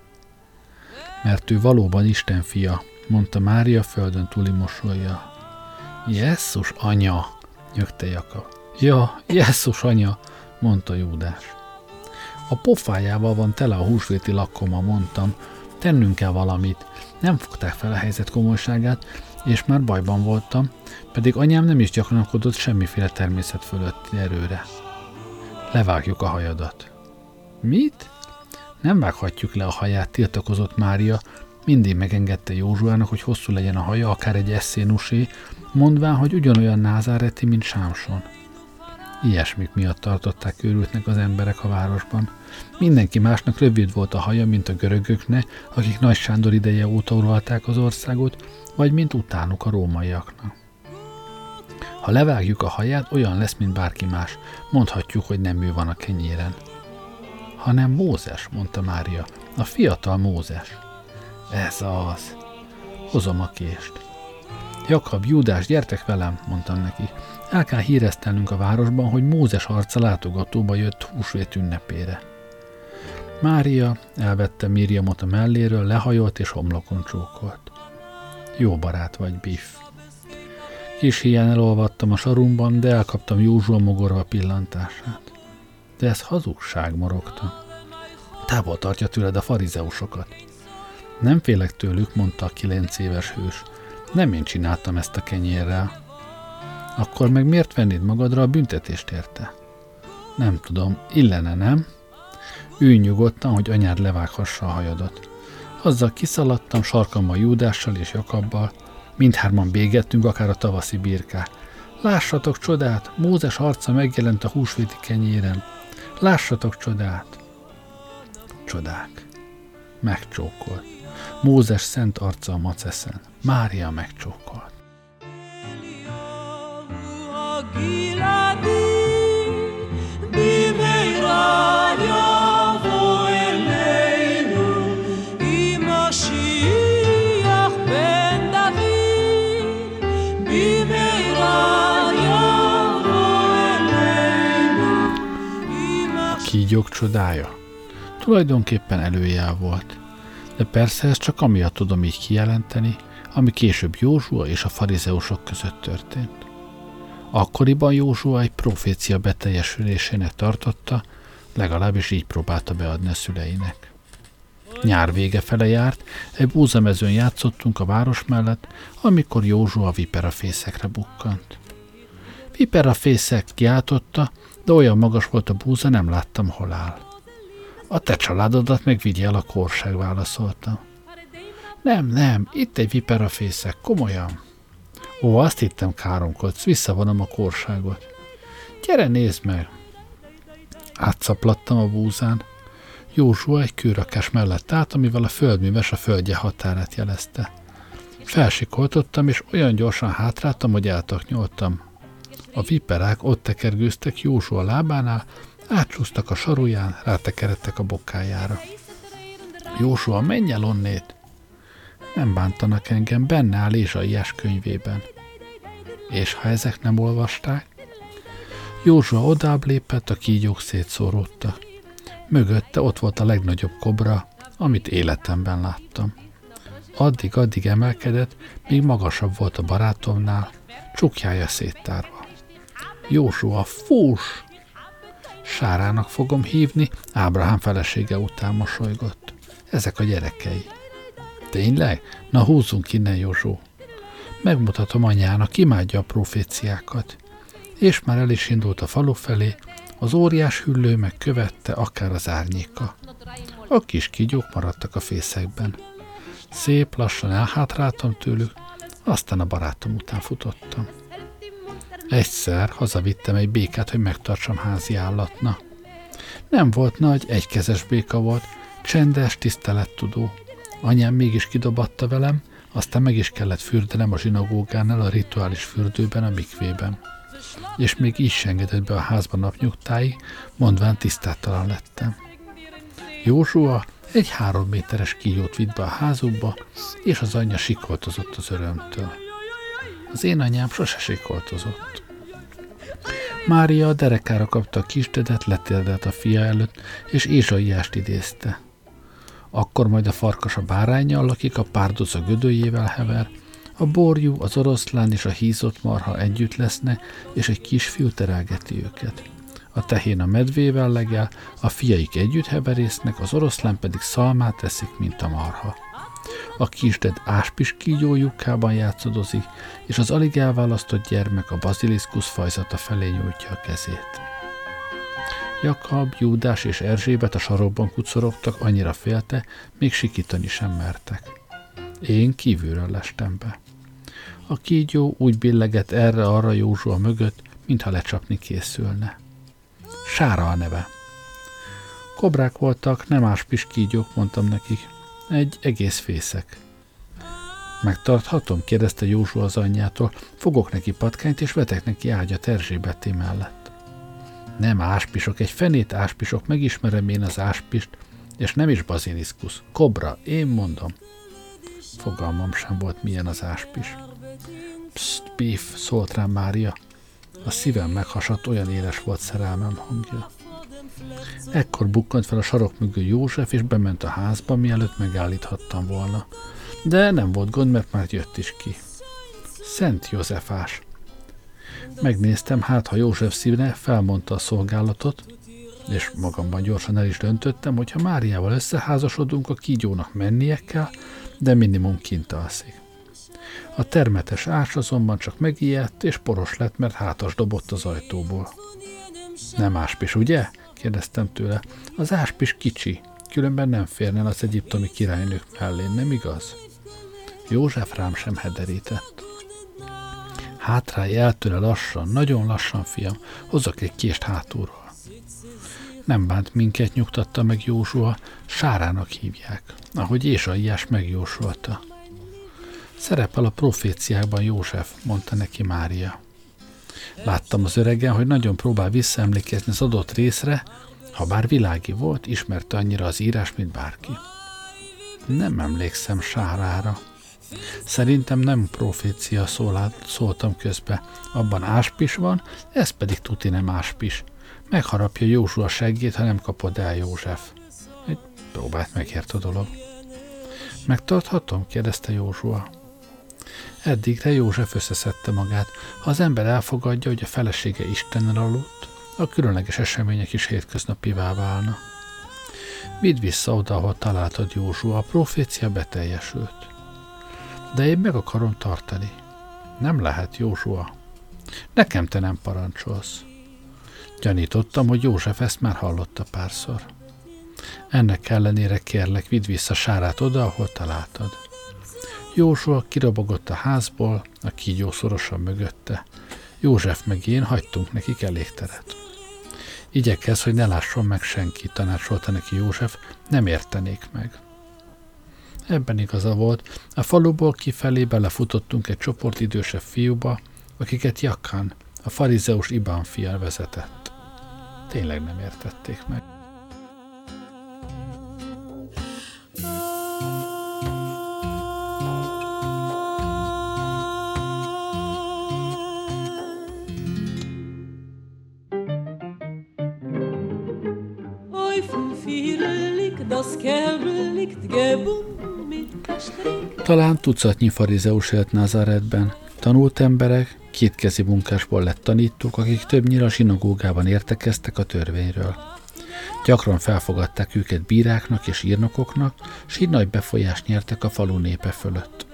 Mert ő valóban Isten fia, mondta Mária földön túli mosolya. Jesszus anya, nyögte Jakab. Ja, Jesszus anya, mondta Júdás. A pofájával van tele a húsvéti lakoma, mondtam. Tennünk kell valamit. Nem fogták fel a helyzet komolyságát, és már bajban voltam, pedig anyám nem is gyakrankodott semmiféle természet fölötti erőre. Levágjuk a hajadat. Mit? Nem vághatjuk le a haját, tiltakozott Mária, mindig megengedte Józsuának, hogy hosszú legyen a haja, akár egy eszénusé, mondván, hogy ugyanolyan názáreti, mint Sámson. Ilyesmik miatt tartották őrültnek az emberek a városban. Mindenki másnak rövid volt a haja, mint a görögöknek, akik Nagy Sándor ideje óta uralták az országot, vagy mint utánuk a rómaiaknak. Ha levágjuk a haját, olyan lesz, mint bárki más. Mondhatjuk, hogy nem ő van a kenyéren. Hanem Mózes, mondta Mária. A fiatal Mózes. Ez az. Hozom a kést. Jakab, Júdás, gyertek velem, mondtam neki. El kell híresztelnünk a városban, hogy Mózes arca látogatóba jött húsvét ünnepére. Mária elvette Miriamot a melléről, lehajolt és homlokon csókolt. Jó barát vagy, Biff. Kis hiány elolvattam a sarumban, de elkaptam Józsua mogorva pillantását. De ez hazugság, morogta. Távol tartja tőled a farizeusokat. Nem félek tőlük, mondta a kilenc éves hős. Nem én csináltam ezt a kenyérrel. Akkor meg miért vennéd magadra a büntetést érte? Nem tudom, illene, nem? Ülj nyugodtan, hogy anyád levághassa a hajadat. Azzal kiszaladtam sarkammal Júdással és Jakabbal, mindhárman bégettünk, akár a tavaszi birkák. Lássatok csodát, Mózes arca megjelent a húsvéti kenyéren. Lássatok csodát! Csodák. Megcsókolt. Mózes szent arca a maceszen. Mária megcsókolt. kígyók csodája? Tulajdonképpen előjel volt. De persze ezt csak amiatt tudom így kijelenteni, ami később Józsua és a farizeusok között történt. Akkoriban Józsua egy profécia beteljesülésének tartotta, legalábbis így próbálta beadni a szüleinek. Nyár vége fele járt, egy búzamezőn játszottunk a város mellett, amikor Józsua viperafészekre bukkant. Viperafészek kiáltotta, de olyan magas volt a búza, nem láttam, hol áll. A te családodat meg vigye a korság, válaszolta. Nem, nem, itt egy viperafészek, komolyan. Ó, azt hittem káromkodsz, visszavonom a korságot. Gyere, nézd meg! Átszaplattam a búzán. Józsua egy kőrakás mellett állt, amivel a földműves a földje határát jelezte. Felsikoltottam, és olyan gyorsan hátráltam, hogy eltaknyoltam. A viperák ott tekergőztek Józsua lábánál, átcsúsztak a saruján, rátekeredtek a bokájára. Józsua, menj el onnét! Nem bántanak engem, benne áll Ézsaiás könyvében. És ha ezek nem olvasták? Józsua odább lépett, a kígyók szétszóródtak. Mögötte ott volt a legnagyobb kobra, amit életemben láttam. Addig-addig emelkedett, míg magasabb volt a barátomnál, csukjája széttárva. Józsua, fús! Sárának fogom hívni, Ábrahám felesége után mosolygott. Ezek a gyerekei. Tényleg? Na húzzunk innen, Józsó. Megmutatom anyának, imádja a proféciákat. És már el is indult a falu felé, az óriás hüllő meg követte akár az árnyéka. A kis kígyók maradtak a fészekben. Szép lassan elhátráltam tőlük, aztán a barátom után futottam. Egyszer hazavittem egy békát, hogy megtartsam házi állatna. Nem volt nagy, egykezes béka volt, csendes, tisztelettudó. Anyám mégis kidobatta velem, aztán meg is kellett fürdenem a zsinagógánál a rituális fürdőben, a mikvében. És még így engedett be a házba napnyugtáig, mondván tisztátalan lettem. Józsua egy három méteres kígyót vitt be a házukba, és az anyja sikoltozott az örömtől. Az én anyám sose sikoltozott. Mária a derekára kapta a kisdedet, letérdelt a fia előtt, és Ézsaiást idézte. Akkor majd a farkas a bárányjal lakik, a párduc a gödőjével hever, a borjú, az oroszlán és a hízott marha együtt lesznek, és egy kisfiú terelgeti őket. A tehén a medvével legel, a fiaik együtt heverésznek, az oroszlán pedig szalmát eszik, mint a marha. A kisded áspis kígyó játszadozik, és az alig elválasztott gyermek a baziliszkusz fajzata felé nyújtja a kezét. Jakab, Júdás és Erzsébet a sarokban kucorogtak, annyira félte, még sikítani sem mertek. Én kívülről lestem be. A kígyó úgy billegett erre-arra Józsua mögött, mintha lecsapni készülne. Sára a neve. Kobrák voltak, nem áspis kígyók, mondtam nekik. Egy egész fészek. Megtarthatom? kérdezte Józsua az anyjától. Fogok neki patkányt, és vetek neki ágyat Erzsébetté mellett. Nem áspisok, egy fenét áspisok, megismerem én az áspist, és nem is baziliszkusz. Kobra, én mondom. Fogalmam sem volt, milyen az áspis. Psst, Biff, szólt rám Mária. A szívem meghasadt, olyan éles volt szerelmem hangja. Ekkor bukkant fel a sarok mögül József, és bement a házba, mielőtt megállíthattam volna. De nem volt gond, mert már jött is ki. Szent Józsefás! Megnéztem, hát ha József színe felmondta a szolgálatot, és magamban gyorsan el is döntöttem, hogy ha Máriával összeházasodunk, a kígyónak mennie kell, de minimum kint alszik. A termetes ás azonban csak megijedt, és poros lett, mert hátas dobott az ajtóból. Nem áspis, ugye? Kérdeztem tőle. Az áspis kicsi, különben nem férne az egyiptomi királynők mellé, nem igaz? József rám sem hederített. Hátrálj el tőle lassan, nagyon lassan, fiam, hozzak egy kést hátulról. Nem bánt minket, nyugtatta meg Józsua, Sárának hívják, ahogy Ésaiás megjósolta. Szerepel a proféciákban József, mondta neki Mária. Láttam az öregen, hogy nagyon próbál visszaemlékezni az adott részre, ha bár világi volt, ismerte annyira az írás, mint bárki. Nem emlékszem Sárára. Szerintem nem profécia szólát, szóltam közbe. Abban áspis van, ez pedig tuti nem áspis. Megharapja Józsua seggét, ha nem kapod el József. Egy próbált megért a dolog. Megtarthatom? kérdezte Józsua. Eddigre József összeszedte magát. Ha az ember elfogadja, hogy a felesége Istennel aludt, a különleges események is hétköznapivá válna. Vidd vissza oda, ahol találtad Józsua, a profécia beteljesült. De én meg akarom tartani. Nem lehet, Józsua. Nekem te nem parancsolsz. Gyanítottam, hogy József ezt már hallotta párszor. Ennek ellenére kérlek, vidd vissza Sárát oda, ahol találtad. Józsua kirobogott a házból, a kígyó szorosan mögötte. József meg én hagytunk nekik elég teret. Igyekez, hogy ne lásson meg senki, tanácsolta neki József, nem értenék meg. Ebben igaza volt, a faluból kifelé belefutottunk egy csoport idősebb fiúba, akiket Jakán, a farizeus Ibán fia vezetett. Tényleg nem értették meg. Talán tucatnyi farizeus élt Nazaretben, tanult emberek, kétkezi munkásból lett tanítók, akik többnyire a sinagógában értekeztek a törvényről. Gyakran felfogadták őket bíráknak és írnokoknak, s így nagy befolyást nyertek a falu népe fölött.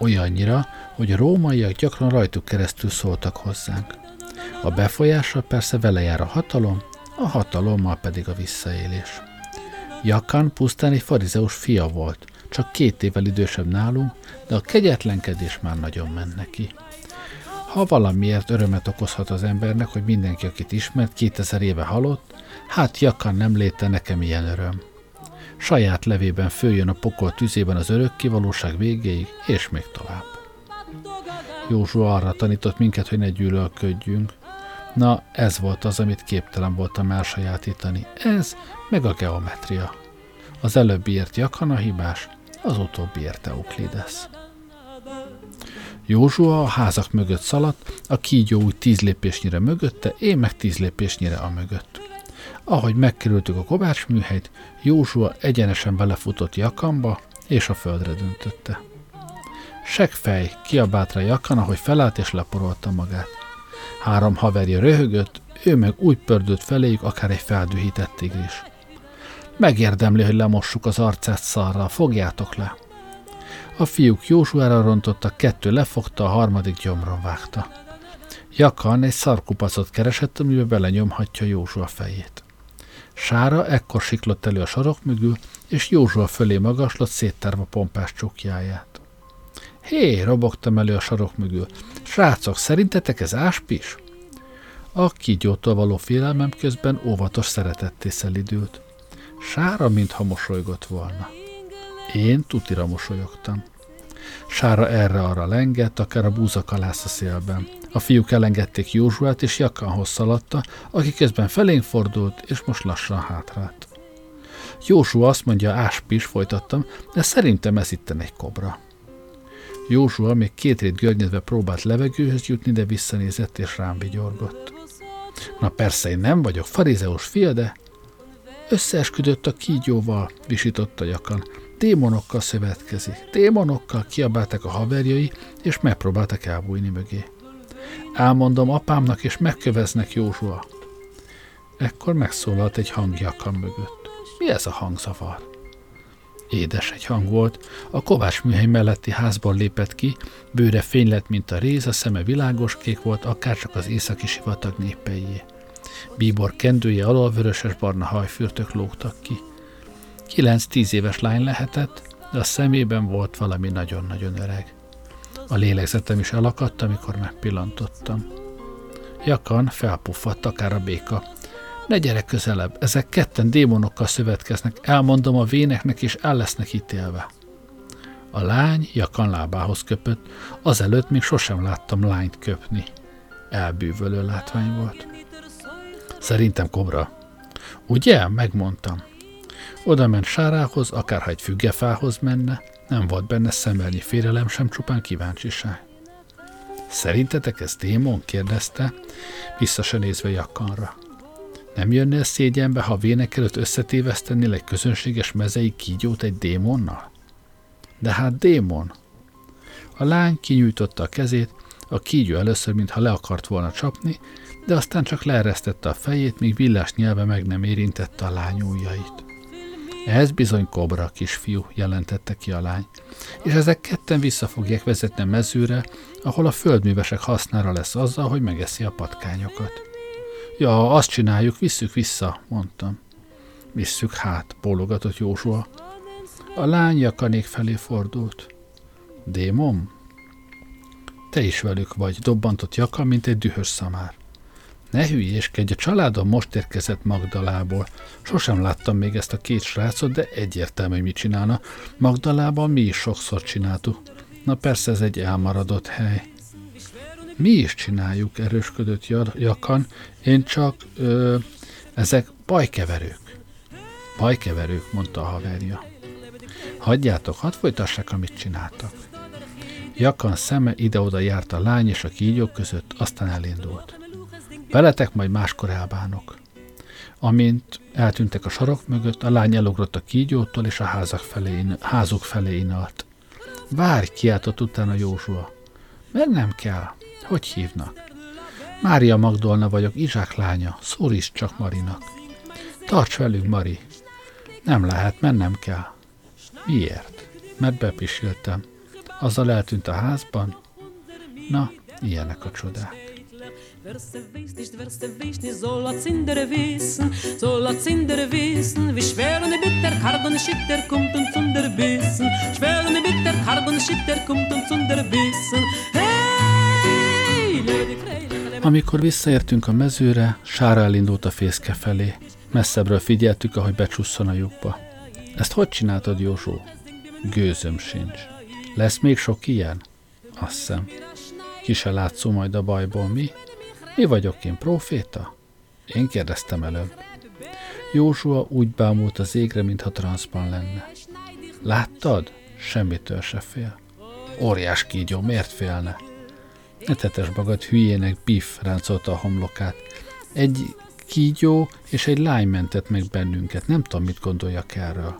Olyannyira, hogy a rómaiak gyakran rajtuk keresztül szóltak hozzánk. A befolyással persze vele jár a hatalom, a hatalommal pedig a visszaélés. Jakan pusztán egy farizeus fia volt, csak két évvel idősebb nálunk, de a kegyetlenkedés már nagyon ment neki. Ha valamiért örömet okozhat az embernek, hogy mindenki, akit ismert, 2000 éve halott, hát Jakan nem léte nekem ilyen öröm. Saját levében följön a pokol tüzében az örökké valóság végéig, és még tovább. Józsua arra tanított minket, hogy ne gyűlölködjünk. Na, ez volt az, amit képtelen voltam elsajátítani. Ez, meg a geometria. Az előbbi ért Jakan a hibás, az utóbbiért Euklides. Józsua a házak mögött szaladt, a kígyó úgy tíz lépésnyire mögötte, én meg tíz lépésnyire a mögött. Ahogy megkerültük a kovács műhelyt, Józsua egyenesen belefutott Jakamba, és a földre döntötte. Segfej, kiabált rá Jakan, ahogy felállt és leporolta magát. Három haverja röhögött, ő meg úgy pördült feléjük, akár egy feldühített tigris. Megérdemli, hogy lemossuk az arcát szarral, fogjátok le. A fiúk Józsuára rontottak, kettő lefogta, a harmadik gyomron vágta. Jakan egy szarkupacot keresett, amiben belenyomhatja Józsua fejét. Sára ekkor siklott elő a sarok mögül, és Józsua fölé magaslott, széttárva pompás csukjáját. Hé, robogtam elő a sarok mögül. Srácok, szerintetek ez áspis? A kígyótól való félelmem közben óvatos szeretetté szelidült. Sára, mintha mosolygott volna. Én tutira mosolyogtam. Sára erre-arra lengett, akár a búzakalász a szélben. A fiúk elengedték Józsuát, és Jakanhoz szaladta, aki közben felénk fordult, és most lassan hátrált. Józsua azt mondja, áspis, folytattam, de szerintem ez itten egy kobra. Józsua még két rét görnyedve próbált levegőhöz jutni, de visszanézett és rám vigyorgott. Na persze, én nem vagyok farizeus fia, de Összeesküdött a kígyóval, visította Jakan. Démonokkal szövetkezik. Démonokkal kiabáltak a haverjai, és megpróbáltak elbújni mögé. Elmondom apámnak, és megköveznek Józsua. Ekkor megszólalt egy hang Jakan mögött. Mi ez a hangzavar? Édes egy hang volt, a kovács műhely melletti házból lépett ki, bőre fény lett, mint a réz, a szeme világos kék volt, akárcsak az északi sivatag népeié. Bíbor kendője alól vöröses-barna hajfürtök lógtak ki. Kilenc-tíz éves lány lehetett, de a szemében volt valami nagyon-nagyon öreg. A lélegzetem is elakadt, amikor megpillantottam. Jakan felpuffadt akár a béka. Ne gyere közelebb, ezek ketten démonokkal szövetkeznek, elmondom a véneknek, és el lesznek ítélve. A lány Jakan lábához köpött, azelőtt még sosem láttam lányt köpni. Elbűvölő látvány volt. Szerintem kobra. Ugye? Megmondtam. Oda ment Sárához, akárha egy függefához menne, nem volt benne szemelni félelem, sem csupán kíváncsiság. Szerintetek ez démon? kérdezte, vissza se nézve Jakanra. Nem jönnél szégyenbe, ha vének előtt összetévesztenél egy közönséges mezei kígyót egy démonnal? De hát démon! A lány kinyújtotta a kezét, a kígyó először, mintha le akart volna csapni, de aztán csak leeresztette a fejét, míg villás nyelve meg nem érintette a lány ujjait. Ez bizony kobra, kisfiú, jelentette ki a lány, és ezek ketten vissza fogják vezetni a mezőre, ahol a földművesek hasznára lesz azzal, hogy megeszi a patkányokat. Ja, azt csináljuk, visszük vissza, mondtam. Visszük hát, bólogatott Józsua. A lány jakanék felé fordult. Démon? Te is velük vagy, dobbantott jaka, mint egy dühös szamár. Ne hülyéskedj, a családom most érkezett Magdalából. Sosem láttam még ezt a két srácot, de egyértelmű, hogy mit csinálna. Magdalában mi is sokszor csináltuk. Na persze ez egy elmaradott hely. Mi is csináljuk, erősködött Jakan. Én csak... Ö, ezek bajkeverők. Bajkeverők, mondta a haverja. Hagyjátok, hadd folytassák, amit csináltak. Jakan szeme ide-oda járt a lány és a kígyók között, aztán elindult. Veletek majd máskor elbánok. Amint eltűntek a sarok mögött, a lány elugrott a kígyótól, és a házak felé, házuk felé inalt. Várj, kiáltott utána Józsua. Mert nem kell. Hogy hívnak? Mária Magdolna vagyok, Izsák lánya, szólíts csak Marinak. Tarts velünk, Mari. Nem lehet, mennem kell. Miért? Mert bepisiltem. Azzal eltűnt a házban. Na, ilyenek a csodák. Wer weiß nicht, wer weiß nicht, soll a Zinder wissen, soll a Zinder wissen, wie schwer und bitter Karbon Schitter kommt und zunder bissen, schwer und bitter Karbon Schitter kommt und zunder bissen. Hey, Amikor visszaértünk a mezőre, Sára elindult a fészke felé. Messzebbről figyeltük, ahogy becsusszon a lyukba. Ezt hogy csináltad, Józsó? Gőzöm sincs. Lesz még sok ilyen? Azt hiszem. Ki se látszó majd a bajból, mi? Mi vagyok én, proféta? Én kérdeztem előbb. Józsua úgy bámult az égre, mintha transzban lenne. Láttad? Semmitől se fél. Óriás kígyó, miért félne? Ne tetes magad hülyének, Biff ráncolta a homlokát. Egy kígyó és egy lány mentett meg bennünket, nem tudom, mit gondoljak erről.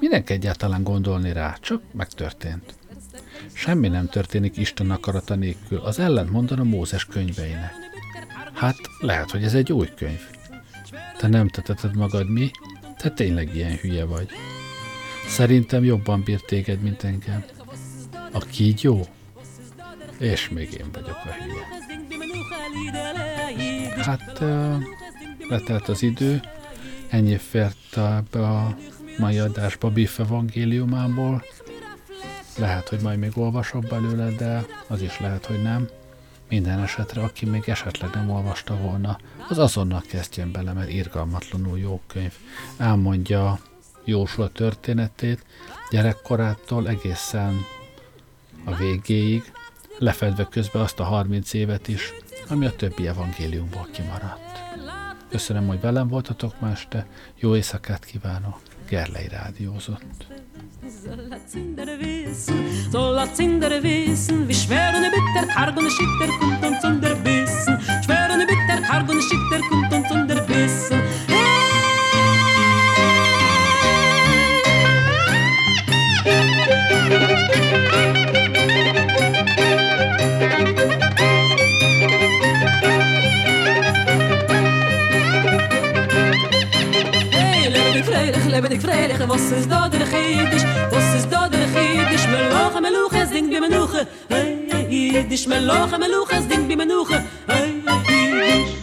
Minek egyáltalán gondolni rá, csak megtörtént. Semmi nem történik Isten akarata nélkül, az ellent mondan a Mózes könyveinek. Hát lehet, hogy ez egy új könyv. Te nem teteted magad mi? Te tényleg ilyen hülye vagy. Szerintem jobban bír téged, mint engem. A kígyó? És még én vagyok a hülye. Hát uh, letelt az idő, ennyi fért be a mai adásba Biff evangéliumából. Lehet, hogy majd még olvasok belőle, de az is lehet, hogy nem. Minden esetre, aki még esetleg nem olvasta volna, az azonnal kezdjen bele, mert irgalmatlanul jó könyv. Elmondja Jósua történetét, gyerekkorától egészen a végéig, lefedve közben azt a 30 évet is, ami a többi evangéliumból kimaradt. Köszönöm, hogy velem voltatok ma este, jó éjszakát kívánok, Soll a Zinder wissen, soll a Zinder wissen, wie schwer und bitter karg und schitter kommt uns unter Bissen. Schwer und bitter karg und schitter kommt lebe dik freilich was es do der geit is was es do der geit is mir loch am loch es ding bi manuche hey hey dis mir loch am loch es ding bi manuche hey hey